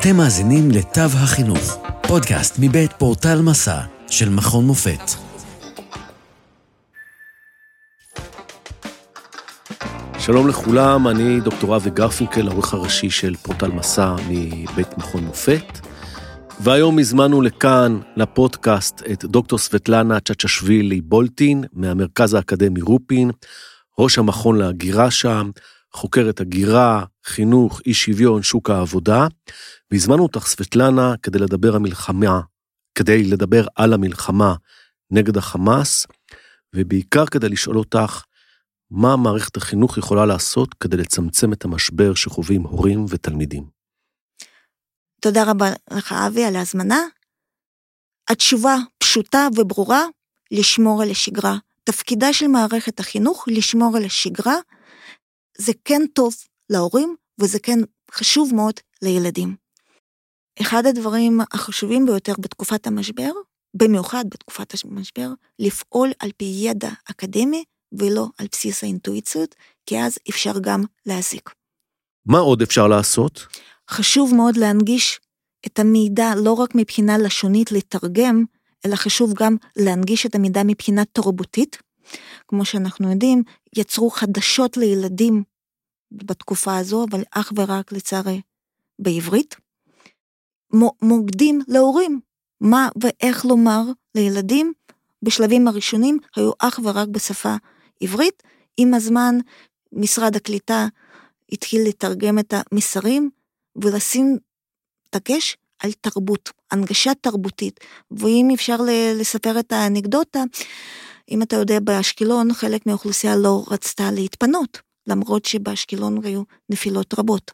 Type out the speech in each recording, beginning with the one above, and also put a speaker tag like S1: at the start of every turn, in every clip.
S1: אתם מאזינים לתו החינוך, פודקאסט מבית פורטל מסע של מכון מופת.
S2: שלום לכולם, אני דוקטור אבי גרפינקל, העורך הראשי של פורטל מסע מבית מכון מופת. והיום הזמנו לכאן, לפודקאסט, את דוקטור סבטלנה צ'צ'שווילי בולטין, מהמרכז האקדמי רופין, ראש המכון להגירה שם, חוקרת הגירה, חינוך, אי שוויון, שוק העבודה, והזמנו אותך, סבטלנה, כדי לדבר המלחמה, כדי לדבר על המלחמה נגד החמאס, ובעיקר כדי לשאול אותך, מה מערכת החינוך יכולה לעשות כדי לצמצם את המשבר שחווים הורים ותלמידים?
S3: תודה רבה לך, אבי, על ההזמנה. התשובה פשוטה וברורה, לשמור על השגרה. תפקידה של מערכת החינוך לשמור על השגרה. זה כן טוב להורים, וזה כן חשוב מאוד לילדים. אחד הדברים החשובים ביותר בתקופת המשבר, במיוחד בתקופת המשבר, לפעול על פי ידע אקדמי ולא על בסיס האינטואיציות, כי אז אפשר גם להזיק.
S2: מה עוד אפשר לעשות?
S3: חשוב מאוד להנגיש את המידע לא רק מבחינה לשונית לתרגם, אלא חשוב גם להנגיש את המידע מבחינה תרבותית. כמו שאנחנו יודעים, יצרו חדשות לילדים בתקופה הזו, אבל אך ורק לצערי בעברית. מוקדים להורים, מה ואיך לומר לילדים בשלבים הראשונים היו אך ורק בשפה עברית. עם הזמן משרד הקליטה התחיל לתרגם את המסרים ולשים דגש על תרבות, הנגשה תרבותית. ואם אפשר לספר את האנקדוטה, אם אתה יודע, באשקלון חלק מהאוכלוסייה לא רצתה להתפנות, למרות שבאשקלון היו נפילות רבות.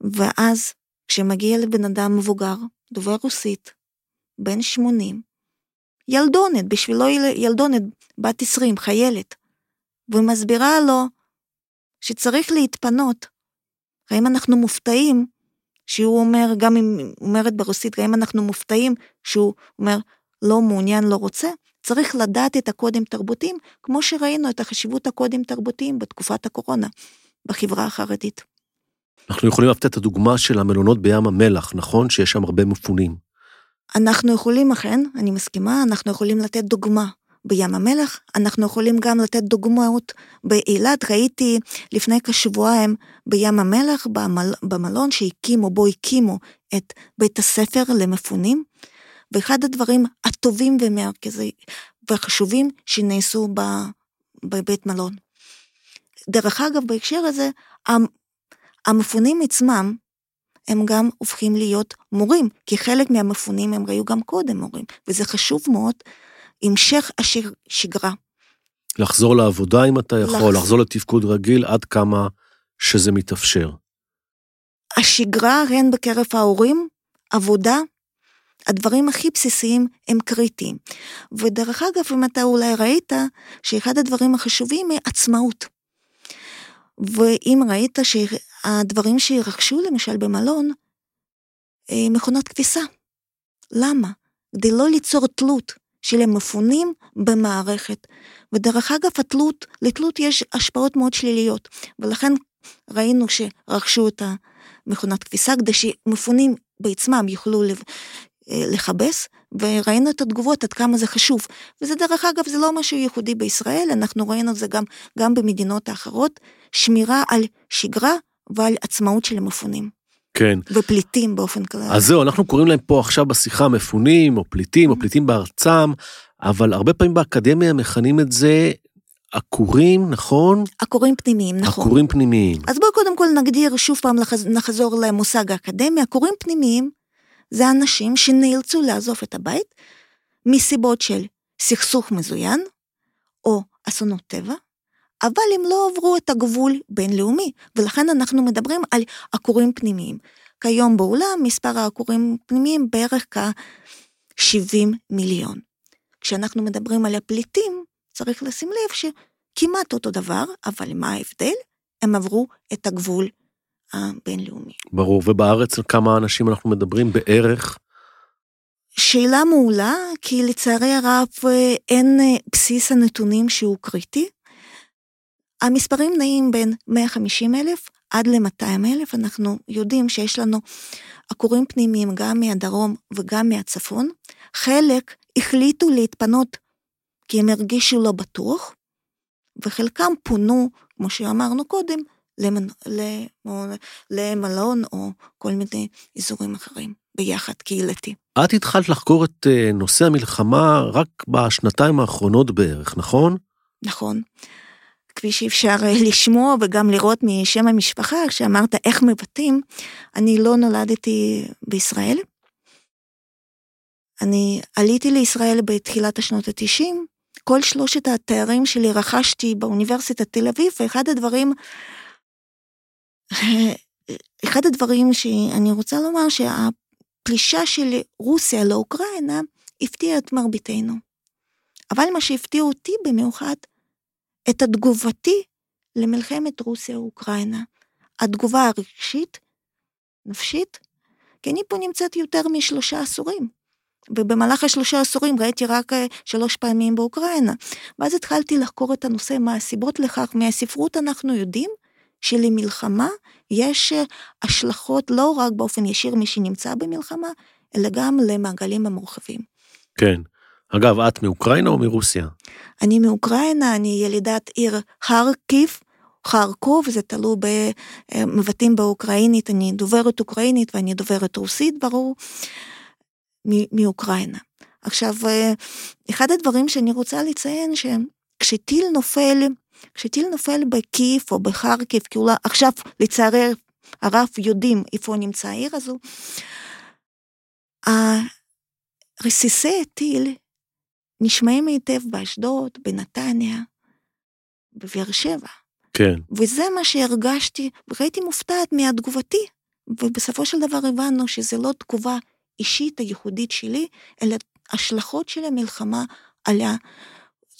S3: ואז כשמגיע לבן אדם מבוגר, דובר רוסית, בן 80, ילדונת, בשבילו ילדונת, בת 20, חיילת, ומסבירה לו שצריך להתפנות. האם אנחנו מופתעים שהוא אומר, גם אם אומרת ברוסית, האם אנחנו מופתעים שהוא אומר לא מעוניין, לא רוצה? צריך לדעת את הקודים תרבותיים, כמו שראינו את החשיבות הקודים תרבותיים בתקופת הקורונה בחברה החרדית.
S2: אנחנו יכולים לתת את הדוגמה של המלונות בים המלח, נכון? שיש שם הרבה מפונים.
S3: אנחנו יכולים, אכן, אני מסכימה, אנחנו יכולים לתת דוגמה בים המלח, אנחנו יכולים גם לתת דוגמאות באילת, ראיתי לפני כשבועיים בים המלח, במל, במלון שהקימו, בו הקימו את בית הספר למפונים, ואחד הדברים הטובים ומרכזיים והחשובים שנעשו בבית מלון. דרך אגב, בהקשר הזה, המפונים עצמם, הם גם הופכים להיות מורים, כי חלק מהמפונים הם היו גם קודם מורים, וזה חשוב מאוד, המשך השגרה.
S2: לחזור לעבודה אם אתה יכול, לחזור לתפקוד רגיל עד כמה שזה מתאפשר.
S3: השגרה הן בקרב ההורים, עבודה, הדברים הכי בסיסיים הם קריטיים. ודרך אגב, אם אתה אולי ראית, שאחד הדברים החשובים היא עצמאות. ואם ראית שהדברים שירכשו למשל במלון, אה, מכונות כביסה. למה? כדי לא ליצור תלות של המפונים במערכת. ודרך אגב, התלות, לתלות יש השפעות מאוד שליליות, ולכן ראינו שרכשו את המכונת כביסה כדי שמפונים בעצמם יוכלו לכבס, וראינו את התגובות עד כמה זה חשוב. וזה דרך אגב, זה לא משהו ייחודי בישראל, אנחנו ראינו את זה גם, גם במדינות האחרות, שמירה על שגרה ועל עצמאות של המפונים.
S2: כן.
S3: ופליטים באופן כלל.
S2: אז זהו, אנחנו קוראים להם פה עכשיו בשיחה מפונים, או פליטים, או mm-hmm. פליטים בארצם, אבל הרבה פעמים באקדמיה מכנים את זה עקורים, נכון?
S3: עקורים פנימיים, נכון.
S2: עקורים פנימיים.
S3: אז בואו קודם כל נגדיר, שוב פעם נחזור למושג האקדמיה, עקורים פנימיים זה אנשים שנאלצו לעזוב את הבית מסיבות של סכסוך מזוין או אסונות טבע, אבל הם לא עברו את הגבול בינלאומי, ולכן אנחנו מדברים על עקורים פנימיים. כיום בעולם מספר העקורים פנימיים בערך כ-70 מיליון. כשאנחנו מדברים על הפליטים, צריך לשים לב שכמעט אותו דבר, אבל מה ההבדל? הם עברו את הגבול הבינלאומי.
S2: ברור, ובארץ על כמה אנשים אנחנו מדברים בערך?
S3: שאלה מעולה, כי לצערי הרב אין אה, בסיס הנתונים שהוא קריטי. המספרים נעים בין 150 אלף עד ל-200 אלף, אנחנו יודעים שיש לנו עקורים פנימיים גם מהדרום וגם מהצפון. חלק החליטו להתפנות כי הם הרגישו לא בטוח, וחלקם פונו, כמו שאמרנו קודם, למנ... למלון או כל מיני אזורים אחרים, ביחד קהילתי.
S2: את התחלת לחקור את אה, נושא המלחמה רק בשנתיים האחרונות בערך, נכון?
S3: נכון. כפי שאפשר אה, לשמוע וגם לראות משם המשפחה, כשאמרת איך מבטאים, אני לא נולדתי בישראל. אני עליתי לישראל בתחילת השנות ה-90, כל שלושת התארים שלי רכשתי באוניברסיטת תל אביב, ואחד הדברים, אחד הדברים שאני רוצה לומר שהפלישה של רוסיה לאוקראינה הפתיעה את מרביתנו. אבל מה שהפתיע אותי במיוחד, את התגובתי למלחמת רוסיה-אוקראינה. התגובה הרגשית, נפשית, כי אני פה נמצאת יותר משלושה עשורים. ובמהלך השלושה עשורים ראיתי רק אה, שלוש פעמים באוקראינה. ואז התחלתי לחקור את הנושא, מה הסיבות לכך. מהספרות אנחנו יודעים שלמלחמה יש אה, השלכות לא רק באופן ישיר מי שנמצא במלחמה, אלא גם למעגלים המורחבים.
S2: כן. אגב, את מאוקראינה או מרוסיה?
S3: אני מאוקראינה, אני ילידת עיר חרקיב, חרקוב, זה תלוי במבטאים באוקראינית, אני דוברת אוקראינית ואני דוברת רוסית, ברור, מאוקראינה. עכשיו, אחד הדברים שאני רוצה לציין, שכשטיל נופל, כשטיל נופל בקייב או בחרקיב, כי אולי עכשיו לצערי הרב יודעים איפה נמצא העיר הזו, רסיסי הטיל נשמעים היטב באשדוד, בנתניה, בבאר שבע.
S2: כן.
S3: וזה מה שהרגשתי, והייתי מופתעת מהתגובתי, ובסופו של דבר הבנו שזה לא תגובה אישית הייחודית שלי, אלא השלכות של המלחמה על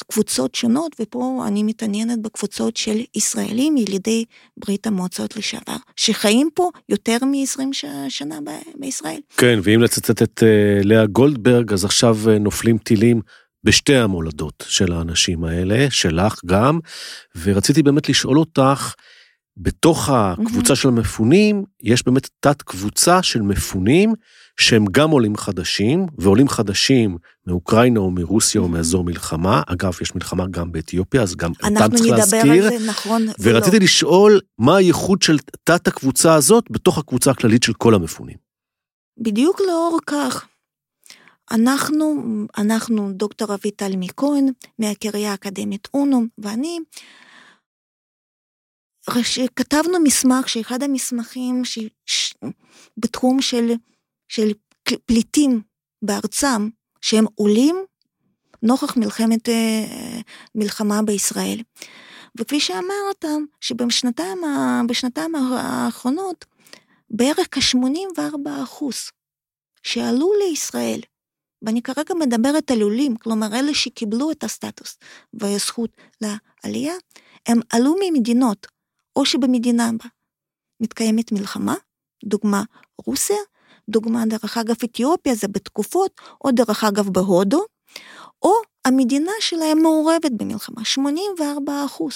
S3: קבוצות שונות, ופה אני מתעניינת בקבוצות של ישראלים ילידי ברית המועצות לשעבר, שחיים פה יותר מ-20 שנה בישראל.
S2: כן, ואם לצטט את uh, לאה גולדברג, אז עכשיו uh, נופלים טילים בשתי המולדות של האנשים האלה, שלך גם, ורציתי באמת לשאול אותך, בתוך הקבוצה mm-hmm. של המפונים, יש באמת תת קבוצה של מפונים שהם גם עולים חדשים, ועולים חדשים מאוקראינה או מרוסיה או מאזור מלחמה. אגב, יש מלחמה גם באתיופיה, אז גם אותם צריך להזכיר. אנחנו
S3: נדבר על זה, נכון.
S2: ורציתי ולא. לשאול, מה הייחוד של תת הקבוצה הזאת בתוך הקבוצה הכללית של כל המפונים?
S3: בדיוק לאור כך אנחנו, אנחנו דוקטור אביטל מכהן, מהקריה האקדמית אונו, ואני, כתבנו מסמך, שאחד המסמכים ש, ש, בתחום של, של פליטים בארצם, שהם עולים נוכח מלחמת, אה, מלחמה בישראל. וכפי שאמרת, שבשנתיים האחרונות, בערך כ-84 אחוז שעלו לישראל ואני כרגע מדברת על עולים, כלומר אלה שקיבלו את הסטטוס והזכות לעלייה, הם עלו ממדינות, או שבמדינה בה מתקיימת מלחמה, דוגמה רוסיה, דוגמה דרך אגב אתיופיה זה בתקופות, או דרך אגב בהודו, או המדינה שלהם מעורבת במלחמה, 84 אחוז.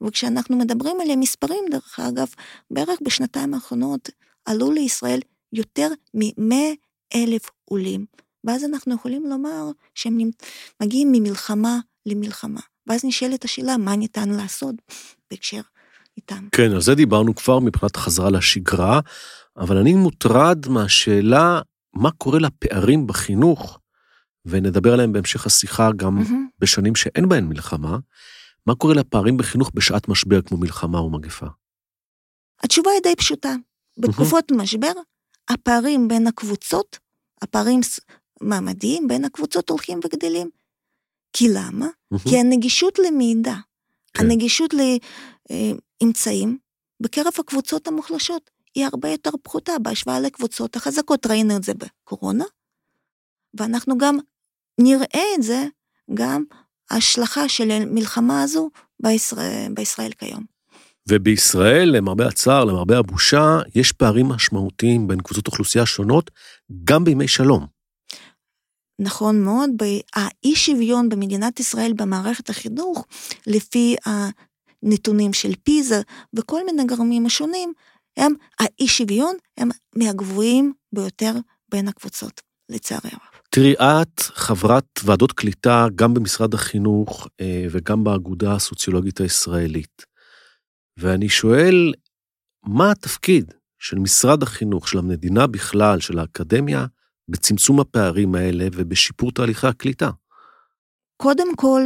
S3: וכשאנחנו מדברים על המספרים, דרך אגב, בערך בשנתיים האחרונות עלו לישראל יותר מ-100 אלף עולים. ואז אנחנו יכולים לומר שהם מגיעים ממלחמה למלחמה. ואז נשאלת השאלה, מה ניתן לעשות בהקשר איתם.
S2: כן, על זה דיברנו כבר מבחינת חזרה לשגרה, אבל אני מוטרד מהשאלה, מה קורה לפערים בחינוך, ונדבר עליהם בהמשך השיחה גם mm-hmm. בשנים שאין בהן מלחמה, מה קורה לפערים בחינוך בשעת משבר כמו מלחמה או מגפה?
S3: התשובה היא די פשוטה. בתקופות mm-hmm. משבר, הפערים בין הקבוצות, הפערים מעמדיים בין הקבוצות הולכים וגדלים. כי למה? Mm-hmm. כי הנגישות למידע, כן. הנגישות לאמצעים, בקרב הקבוצות המוחלשות היא הרבה יותר פחותה בהשוואה לקבוצות החזקות. ראינו את זה בקורונה, ואנחנו גם נראה את זה, גם ההשלכה של המלחמה הזו בישראל, בישראל כיום.
S2: ובישראל, למרבה הצער, למרבה הבושה, יש פערים משמעותיים בין קבוצות אוכלוסייה שונות, גם בימי שלום.
S3: נכון מאוד, האי שוויון במדינת ישראל במערכת החינוך, לפי נתונים של פיזה וכל מיני גורמים השונים, הם, האי שוויון הם מהגבוהים ביותר בין הקבוצות, לצערי הרב.
S2: תראי, את חברת ועדות קליטה גם במשרד החינוך אה, וגם באגודה הסוציולוגית הישראלית. ואני שואל, מה התפקיד של משרד החינוך, של המדינה בכלל, של האקדמיה, בצמצום הפערים האלה ובשיפור תהליכי הקליטה?
S3: קודם כל,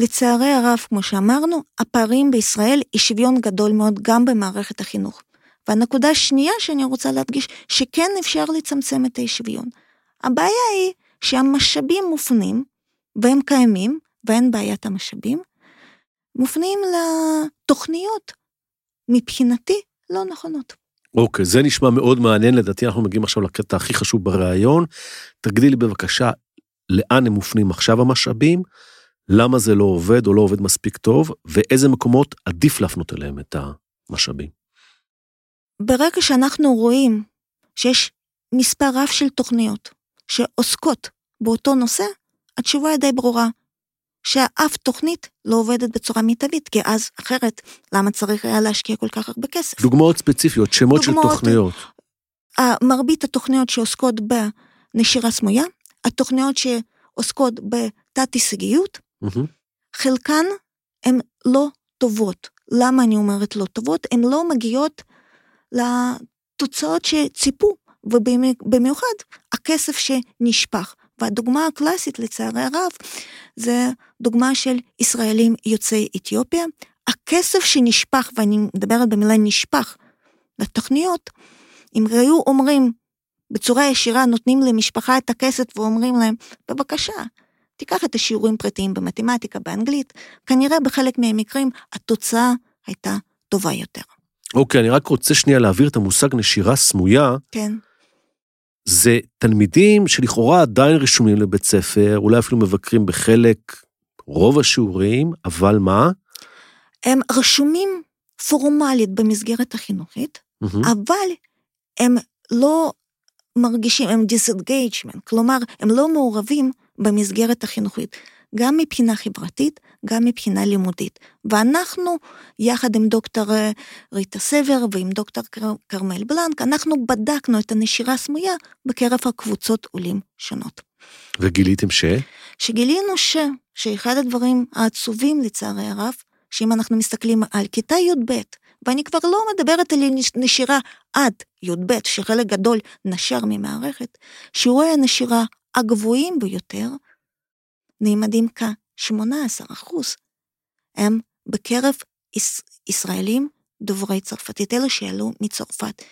S3: לצערי הרב, כמו שאמרנו, הפערים בישראל היא שוויון גדול מאוד גם במערכת החינוך. והנקודה השנייה שאני רוצה להדגיש, שכן אפשר לצמצם את האי. הבעיה היא שהמשאבים מופנים, והם קיימים, ואין בעיית המשאבים, מופנים לתוכניות, מבחינתי, לא נכונות.
S2: אוקיי, זה נשמע מאוד מעניין, לדעתי אנחנו מגיעים עכשיו לקטע הכי חשוב בריאיון. תגדילי בבקשה, לאן הם מופנים עכשיו המשאבים, למה זה לא עובד או לא עובד מספיק טוב, ואיזה מקומות עדיף להפנות אליהם את המשאבים.
S3: ברגע שאנחנו רואים שיש מספר רב של תוכניות שעוסקות באותו נושא, התשובה היא די ברורה, שאף תוכנית לא עובדת בצורה מיטבית, כי אז אחרת, למה צריך היה להשקיע כל כך הרבה כסף?
S2: דוגמאות ספציפיות, שמות דוגמאות, של תוכניות.
S3: מרבית התוכניות שעוסקות בנשירה סמויה, התוכניות שעוסקות בתת-הישגיות, mm-hmm. חלקן הן לא טובות. למה אני אומרת לא טובות? הן לא מגיעות לתוצאות שציפו, ובמיוחד הכסף שנשפך. והדוגמה הקלאסית לצערי הרב זה דוגמה של ישראלים יוצאי אתיופיה. הכסף שנשפך, ואני מדברת במילה נשפך, לתוכניות, אם היו אומרים בצורה ישירה, נותנים למשפחה את הכסף ואומרים להם, בבקשה, תיקח את השיעורים פרטיים במתמטיקה, באנגלית, כנראה בחלק מהמקרים התוצאה הייתה טובה יותר.
S2: אוקיי, אני רק רוצה שנייה להעביר את המושג נשירה סמויה.
S3: כן.
S2: זה תלמידים שלכאורה עדיין רשומים לבית ספר, אולי אפילו מבקרים בחלק, רוב השיעורים, אבל מה?
S3: הם רשומים פורמלית במסגרת החינוכית, mm-hmm. אבל הם לא מרגישים, הם disengagement, כלומר, הם לא מעורבים במסגרת החינוכית. גם מבחינה חברתית, גם מבחינה לימודית. ואנחנו, יחד עם דוקטור אה, ריטה סבר ועם דוקטור כרמל בלנק, אנחנו בדקנו את הנשירה הסמויה בקרב הקבוצות עולים שונות.
S2: וגיליתם ש?
S3: שגילינו ש... שאחד הדברים העצובים לצערי הרב, שאם אנחנו מסתכלים על כיתה י"ב, ואני כבר לא מדברת על נשירה עד י"ב, שחלק גדול נשר ממערכת, שיעורי הנשירה הגבוהים ביותר נעמדים כ-18 אחוז, הם בקרב יש, ישראלים דוברי צרפתית, אלה שעלו מצרפת.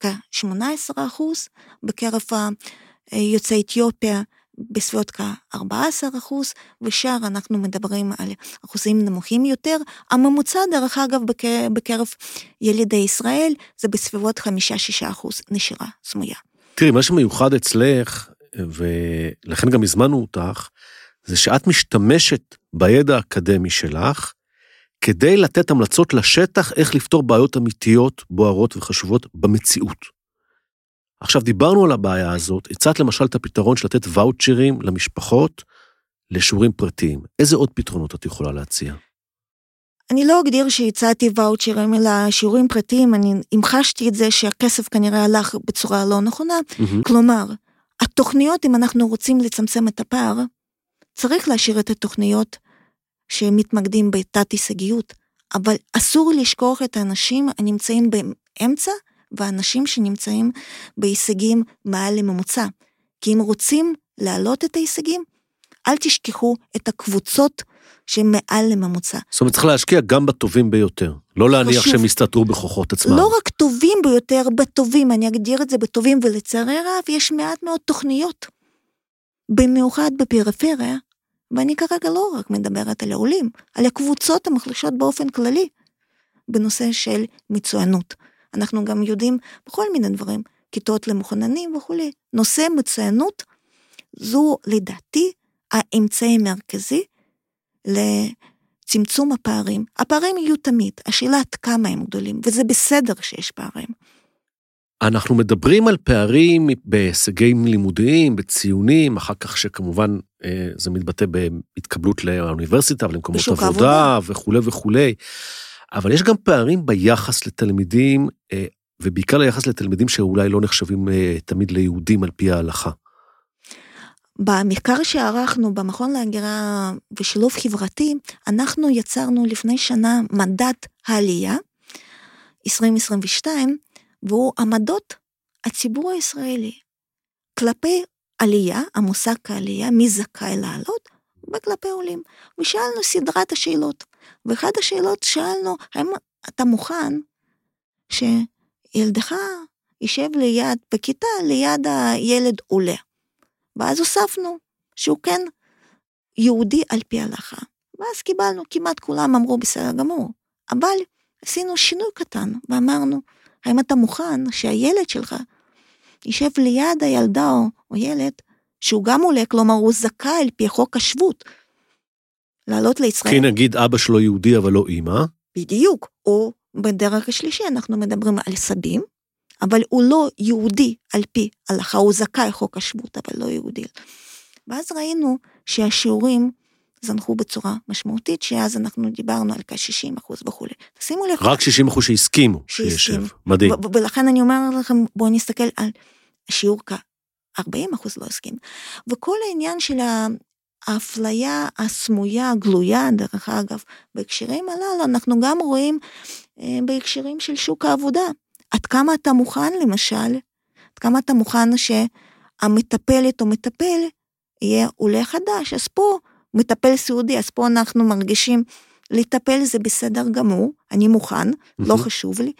S3: כ-18 אחוז, בקרב יוצאי אתיופיה בסביבות כ-14 אחוז, ושאר אנחנו מדברים על אחוזים נמוכים יותר. הממוצע, דרך אגב, בקרב ילידי ישראל, זה בסביבות 5-6 אחוז נשירה סמויה.
S2: תראי, מה שמיוחד אצלך, ולכן גם הזמנו אותך, זה שאת משתמשת בידע האקדמי שלך כדי לתת המלצות לשטח איך לפתור בעיות אמיתיות, בוערות וחשובות במציאות. עכשיו, דיברנו על הבעיה הזאת, הצעת למשל את הפתרון של לתת ואוצ'רים למשפחות לשיעורים פרטיים. איזה עוד פתרונות את יכולה להציע?
S3: אני לא אגדיר שהצעתי ואוצ'רים אלא שיעורים פרטיים, אני המחשתי את זה שהכסף כנראה הלך בצורה לא נכונה. Mm-hmm. כלומר, התוכניות, אם אנחנו רוצים לצמצם את הפער, צריך להשאיר את התוכניות שמתמקדים בתת הישגיות, אבל אסור לשכוח את האנשים הנמצאים באמצע ואנשים שנמצאים בהישגים מעל לממוצע. כי אם רוצים להעלות את ההישגים, אל תשכחו את הקבוצות שהן מעל לממוצע.
S2: זאת אומרת, צריך להשקיע גם בטובים ביותר, לא להניח שהם יסתתרו בכוחות עצמם.
S3: לא רק טובים ביותר, בטובים, אני אגדיר את זה בטובים, ולצערי הרב, יש מעט מאוד תוכניות. במיוחד בפריפריה, ואני כרגע לא רק מדברת על העולים, על הקבוצות המחלישות באופן כללי, בנושא של מצוינות. אנחנו גם יודעים בכל מיני דברים, כיתות למחוננים וכולי. נושא מצוינות זו לדעתי האמצעי המרכזי לצמצום הפערים. הפערים יהיו תמיד, השאלה עד כמה הם גדולים, וזה בסדר שיש פערים.
S2: אנחנו מדברים על פערים בהישגים לימודיים, בציונים, אחר כך שכמובן אה, זה מתבטא בהתקבלות לאוניברסיטה ולמקומות עבודה, עבודה וכולי וכולי. אבל יש גם פערים ביחס לתלמידים, אה, ובעיקר ליחס לתלמידים שאולי לא נחשבים אה, תמיד ליהודים על פי ההלכה.
S3: במחקר שערכנו במכון להגירה ושילוב חברתי, אנחנו יצרנו לפני שנה מדד העלייה, 2022, והוא עמדות הציבור הישראלי כלפי עלייה, המושג העלייה, מי זכאי לעלות, וכלפי עולים. ושאלנו סדרת השאלות, ואחת השאלות שאלנו, האם אתה מוכן שילדך יישב ליד, בכיתה ליד הילד עולה? ואז הוספנו שהוא כן יהודי על פי ההלכה. ואז קיבלנו, כמעט כולם אמרו בסדר גמור, אבל עשינו שינוי קטן ואמרנו, האם אתה מוכן שהילד שלך יישב ליד הילדה או, או ילד שהוא גם עולה, כלומר הוא זכאי על פי חוק השבות לעלות לישראל.
S2: כי נגיד אבא שלו יהודי אבל לא אימא.
S3: בדיוק, או בדרך השלישי אנחנו מדברים על סבים, אבל הוא לא יהודי על פי הלכה, הוא זכאי חוק השבות, אבל לא יהודי. ואז ראינו שהשיעורים זנחו בצורה משמעותית, שאז אנחנו דיברנו על כ-60 אחוז וכולי.
S2: תשימו לב. רק 60 אחוז שהסכימו שישב, מדהים.
S3: ולכן אני אומרת לכם, בואו נסתכל על שיעור כ-40 אחוז לא הסכים. וכל העניין של האפליה הסמויה, הגלויה, דרך אגב, בהקשרים הללו, אנחנו גם רואים אה, בהקשרים של שוק העבודה. עד כמה אתה מוכן, למשל, עד כמה אתה מוכן שהמטפלת או מטפל יהיה עולה חדש, אז פה מטפל סיעודי, אז פה אנחנו מרגישים לטפל זה בסדר גמור, אני מוכן, לא חשוב לי,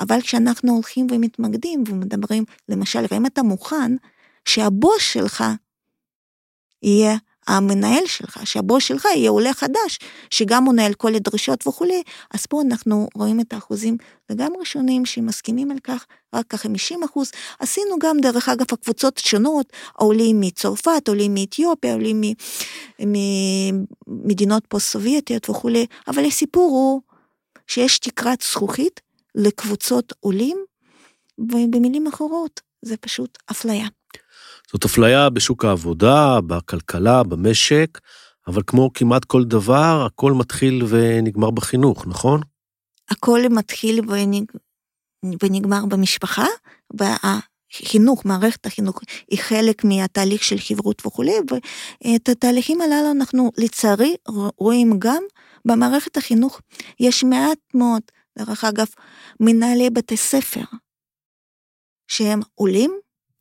S3: אבל כשאנחנו הולכים ומתמקדים ומדברים, למשל, האם אתה מוכן שהבוס שלך יהיה המנהל שלך, שהבוס שלך יהיה עולה חדש, שגם עונה על כל הדרישות וכולי, אז פה אנחנו רואים את האחוזים לגמרי שונים שמסכימים על כך, רק כ-50 אחוז. עשינו גם, דרך אגב, הקבוצות שונות, עולים מצרפת, עולים מאתיופיה, עולים ממדינות פוסט-סובייטיות וכולי, אבל הסיפור הוא שיש תקרת זכוכית לקבוצות עולים, ובמילים אחרות, זה פשוט אפליה.
S2: זאת אפליה בשוק העבודה, בכלכלה, במשק, אבל כמו כמעט כל דבר, הכל מתחיל ונגמר בחינוך, נכון?
S3: הכל מתחיל ונג... ונגמר במשפחה, והחינוך, מערכת החינוך, היא חלק מהתהליך של חברות וכולי, ואת התהליכים הללו אנחנו לצערי רואים גם במערכת החינוך. יש מעט מאוד, דרך אגב, מנהלי בתי ספר, שהם עולים,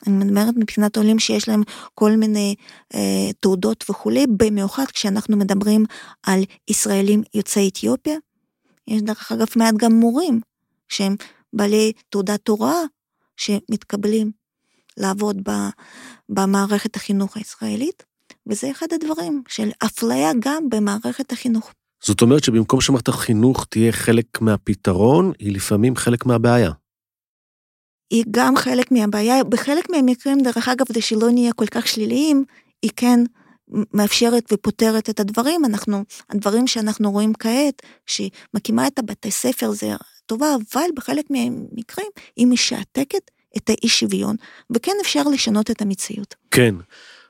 S3: אני מדברת מבחינת עולים שיש להם כל מיני אה, תעודות וכולי, במיוחד כשאנחנו מדברים על ישראלים יוצאי אתיופיה. יש דרך אגב מעט גם מורים שהם בעלי תעודת הוראה שמתקבלים לעבוד ב, במערכת החינוך הישראלית, וזה אחד הדברים של אפליה גם במערכת החינוך.
S2: זאת אומרת שבמקום שמערכת החינוך תהיה חלק מהפתרון, היא לפעמים חלק מהבעיה.
S3: היא גם חלק מהבעיה, בחלק מהמקרים, דרך אגב, כדי שלא נהיה כל כך שליליים, היא כן מאפשרת ופותרת את הדברים, אנחנו, הדברים שאנחנו רואים כעת, שהיא מקימה את הבתי ספר זה טובה, אבל בחלק מהמקרים היא משעתקת את האי שוויון, וכן אפשר לשנות את המציאות.
S2: כן.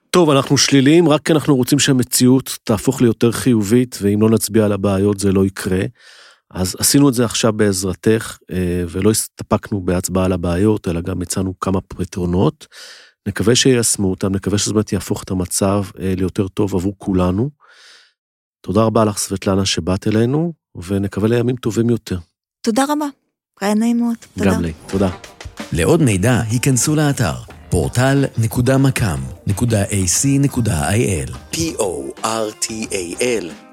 S2: טוב, אנחנו שליליים רק כי אנחנו רוצים שהמציאות תהפוך ליותר חיובית, ואם לא נצביע על הבעיות זה לא יקרה. אז עשינו את זה עכשיו בעזרתך, אה, ולא הסתפקנו בהצבעה על הבעיות, אלא גם הצענו כמה פתרונות. נקווה שיישמו אותם, נקווה שזה באמת יהפוך את המצב אה, ליותר טוב עבור כולנו. תודה רבה לך, סבטלנה, שבאת אלינו, ונקווה לימים טובים יותר.
S3: תודה רבה, היה נעים מאוד.
S2: תודה. גם לי, תודה.
S1: לעוד מידע, היכנסו לאתר פורטל.מקאם.ac.il p-o-r-t-a-l